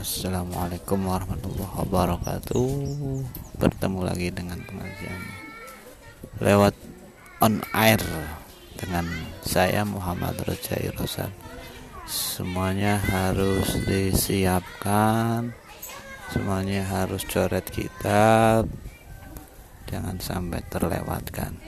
Assalamualaikum warahmatullahi wabarakatuh. Bertemu lagi dengan pengajian Lewat on air Dengan saya Muhammad Rojai Rosan. Semuanya harus disiapkan Semuanya harus coret kitab Jangan sampai terlewatkan.